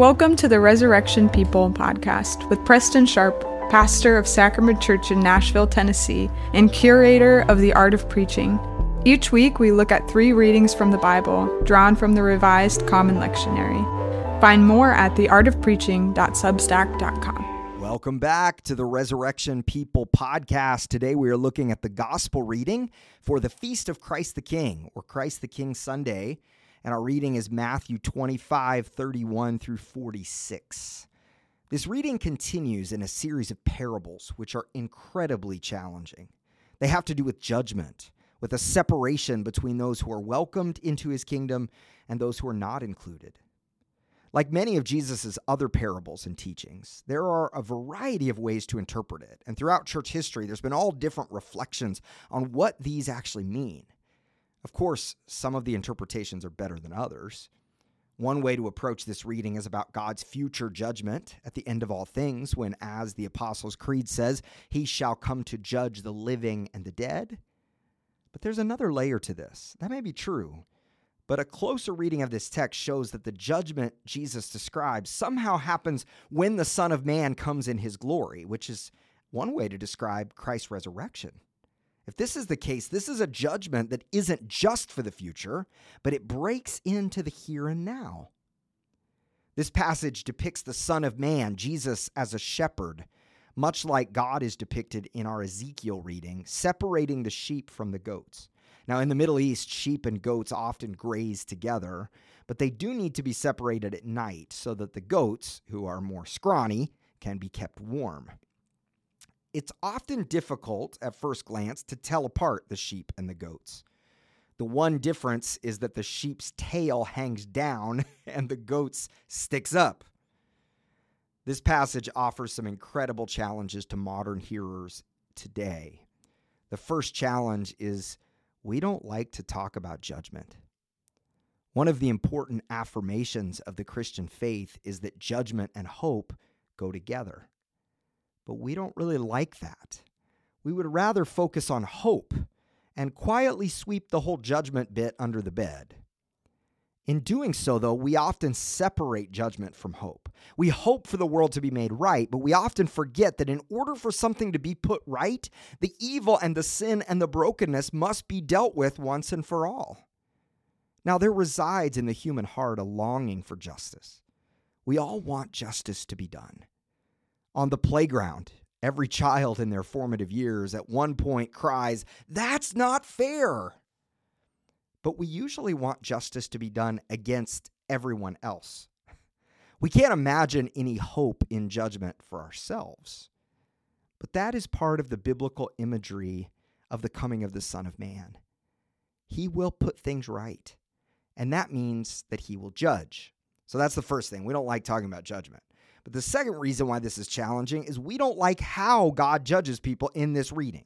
Welcome to the Resurrection People podcast with Preston Sharpe, pastor of Sacrament Church in Nashville, Tennessee, and curator of the Art of Preaching. Each week, we look at three readings from the Bible, drawn from the Revised Common Lectionary. Find more at theartofpreaching.substack.com. Welcome back to the Resurrection People podcast. Today we are looking at the gospel reading for the Feast of Christ the King, or Christ the King Sunday. And our reading is Matthew 25, 31 through 46. This reading continues in a series of parables, which are incredibly challenging. They have to do with judgment with a separation between those who are welcomed into his kingdom and those who are not included. Like many of Jesus' other parables and teachings, there are a variety of ways to interpret it. And throughout church history, there's been all different reflections on what these actually mean. Of course, some of the interpretations are better than others. One way to approach this reading is about God's future judgment at the end of all things, when, as the Apostles' Creed says, he shall come to judge the living and the dead. But there's another layer to this. That may be true, but a closer reading of this text shows that the judgment Jesus describes somehow happens when the Son of Man comes in his glory, which is one way to describe Christ's resurrection. If this is the case, this is a judgment that isn't just for the future, but it breaks into the here and now. This passage depicts the Son of Man, Jesus, as a shepherd much like God is depicted in our Ezekiel reading, separating the sheep from the goats. Now, in the Middle East, sheep and goats often graze together, but they do need to be separated at night so that the goats, who are more scrawny, can be kept warm. It's often difficult at first glance to tell apart the sheep and the goats. The one difference is that the sheep's tail hangs down and the goat's sticks up. This passage offers some incredible challenges to modern hearers today. The first challenge is we don't like to talk about judgment. One of the important affirmations of the Christian faith is that judgment and hope go together. But we don't really like that. We would rather focus on hope and quietly sweep the whole judgment bit under the bed. In doing so, though, we often separate judgment from hope. We hope for the world to be made right, but we often forget that in order for something to be put right, the evil and the sin and the brokenness must be dealt with once and for all. Now, there resides in the human heart a longing for justice. We all want justice to be done. On the playground, every child in their formative years at one point cries, That's not fair but we usually want justice to be done against everyone else. We can't imagine any hope in judgment for ourselves. But that is part of the biblical imagery of the coming of the Son of Man. He will put things right, and that means that he will judge. So that's the first thing. We don't like talking about judgment. But the second reason why this is challenging is we don't like how God judges people in this reading.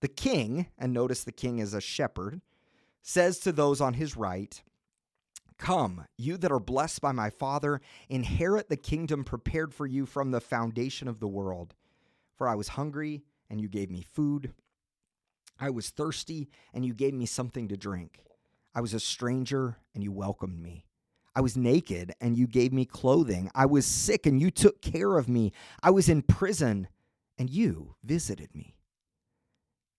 The king, and notice the king is a shepherd, says to those on his right, Come, you that are blessed by my Father, inherit the kingdom prepared for you from the foundation of the world. For I was hungry, and you gave me food. I was thirsty, and you gave me something to drink. I was a stranger, and you welcomed me. I was naked, and you gave me clothing. I was sick, and you took care of me. I was in prison, and you visited me.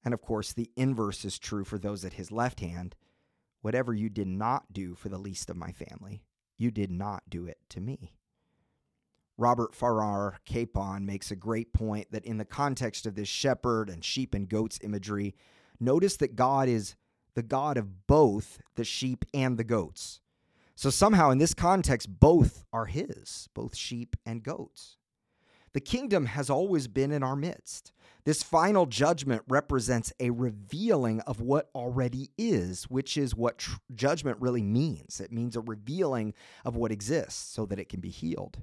And of course, the inverse is true for those at his left hand. Whatever you did not do for the least of my family, you did not do it to me. Robert Farrar Capon makes a great point that in the context of this shepherd and sheep and goats imagery, notice that God is the God of both the sheep and the goats. So somehow in this context, both are his, both sheep and goats. The kingdom has always been in our midst. This final judgment represents a revealing of what already is, which is what tr- judgment really means. It means a revealing of what exists so that it can be healed.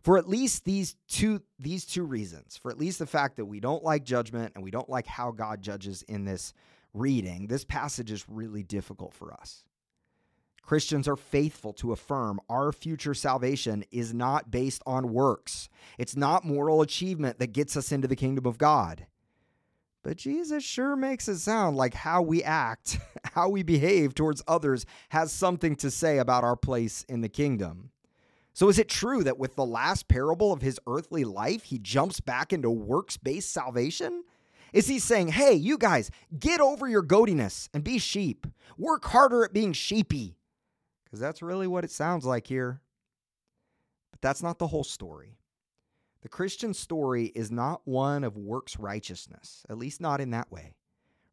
For at least these two these two reasons, for at least the fact that we don't like judgment and we don't like how God judges in this reading, this passage is really difficult for us. Christians are faithful to affirm our future salvation is not based on works. It's not moral achievement that gets us into the kingdom of God. But Jesus sure makes it sound like how we act, how we behave towards others has something to say about our place in the kingdom. So, is it true that with the last parable of his earthly life, he jumps back into works based salvation? Is he saying, hey, you guys, get over your goatiness and be sheep? Work harder at being sheepy? Because that's really what it sounds like here. But that's not the whole story. The Christian story is not one of works righteousness, at least not in that way.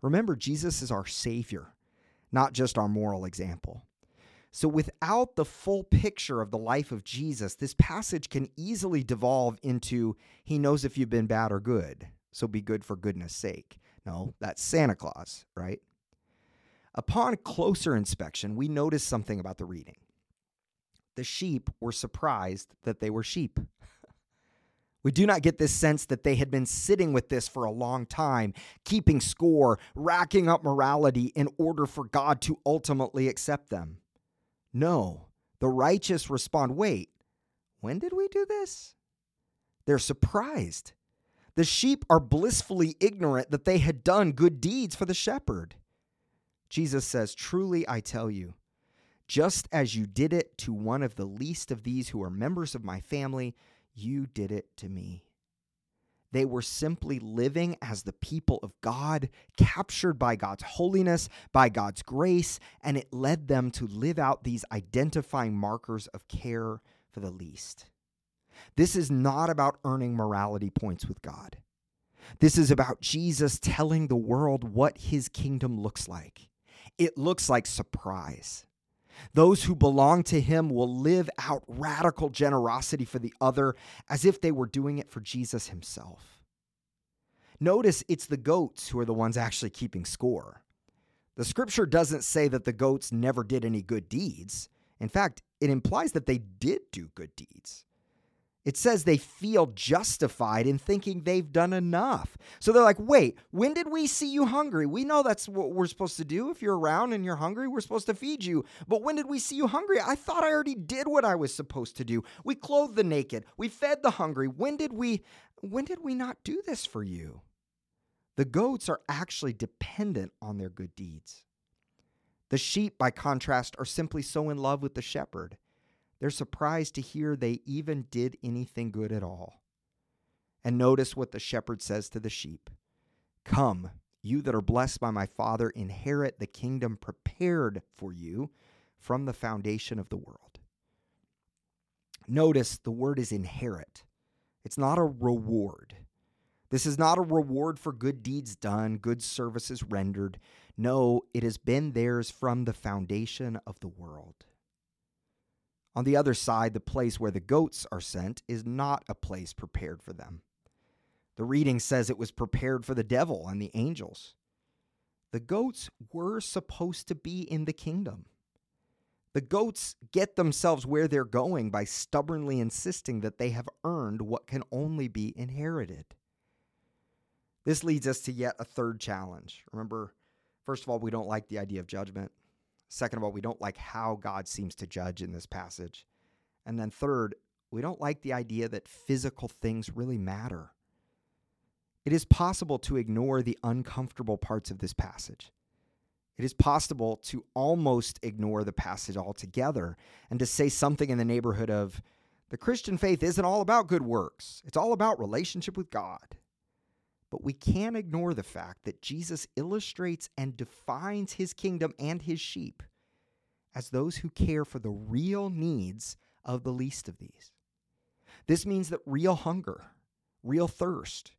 Remember, Jesus is our Savior, not just our moral example. So, without the full picture of the life of Jesus, this passage can easily devolve into He knows if you've been bad or good, so be good for goodness sake. No, that's Santa Claus, right? Upon closer inspection, we notice something about the reading. The sheep were surprised that they were sheep. We do not get this sense that they had been sitting with this for a long time, keeping score, racking up morality in order for God to ultimately accept them. No, the righteous respond, Wait, when did we do this? They're surprised. The sheep are blissfully ignorant that they had done good deeds for the shepherd. Jesus says, Truly I tell you, just as you did it to one of the least of these who are members of my family, you did it to me. They were simply living as the people of God, captured by God's holiness, by God's grace, and it led them to live out these identifying markers of care for the least. This is not about earning morality points with God. This is about Jesus telling the world what his kingdom looks like. It looks like surprise. Those who belong to him will live out radical generosity for the other as if they were doing it for Jesus himself. Notice it's the goats who are the ones actually keeping score. The scripture doesn't say that the goats never did any good deeds. In fact, it implies that they did do good deeds. It says they feel justified in thinking they've done enough. So they're like, wait, when did we see you hungry? We know that's what we're supposed to do. If you're around and you're hungry, we're supposed to feed you. But when did we see you hungry? I thought I already did what I was supposed to do. We clothed the naked, we fed the hungry. When did we when did we not do this for you? The goats are actually dependent on their good deeds. The sheep, by contrast, are simply so in love with the shepherd they're surprised to hear they even did anything good at all. And notice what the shepherd says to the sheep Come, you that are blessed by my Father, inherit the kingdom prepared for you from the foundation of the world. Notice the word is inherit, it's not a reward. This is not a reward for good deeds done, good services rendered. No, it has been theirs from the foundation of the world. On the other side, the place where the goats are sent is not a place prepared for them. The reading says it was prepared for the devil and the angels. The goats were supposed to be in the kingdom. The goats get themselves where they're going by stubbornly insisting that they have earned what can only be inherited. This leads us to yet a third challenge. Remember, first of all, we don't like the idea of judgment. Second of all, we don't like how God seems to judge in this passage. And then third, we don't like the idea that physical things really matter. It is possible to ignore the uncomfortable parts of this passage. It is possible to almost ignore the passage altogether and to say something in the neighborhood of the Christian faith isn't all about good works, it's all about relationship with God. But we can't ignore the fact that Jesus illustrates and defines his kingdom and his sheep as those who care for the real needs of the least of these. This means that real hunger, real thirst,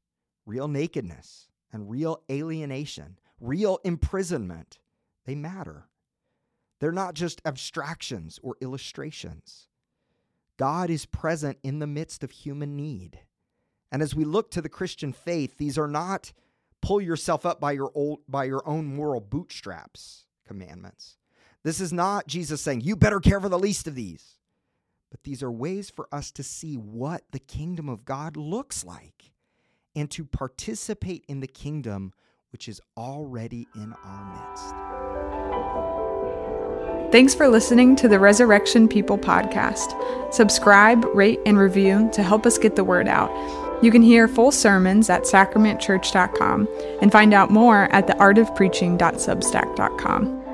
real nakedness, and real alienation, real imprisonment, they matter. They're not just abstractions or illustrations. God is present in the midst of human need. And as we look to the Christian faith, these are not pull yourself up by your old by your own moral bootstraps commandments. This is not Jesus saying, you better care for the least of these. But these are ways for us to see what the kingdom of God looks like and to participate in the kingdom which is already in our midst. Thanks for listening to the Resurrection People podcast. Subscribe, rate, and review to help us get the word out. You can hear full sermons at sacramentchurch.com and find out more at theartofpreaching.substack.com.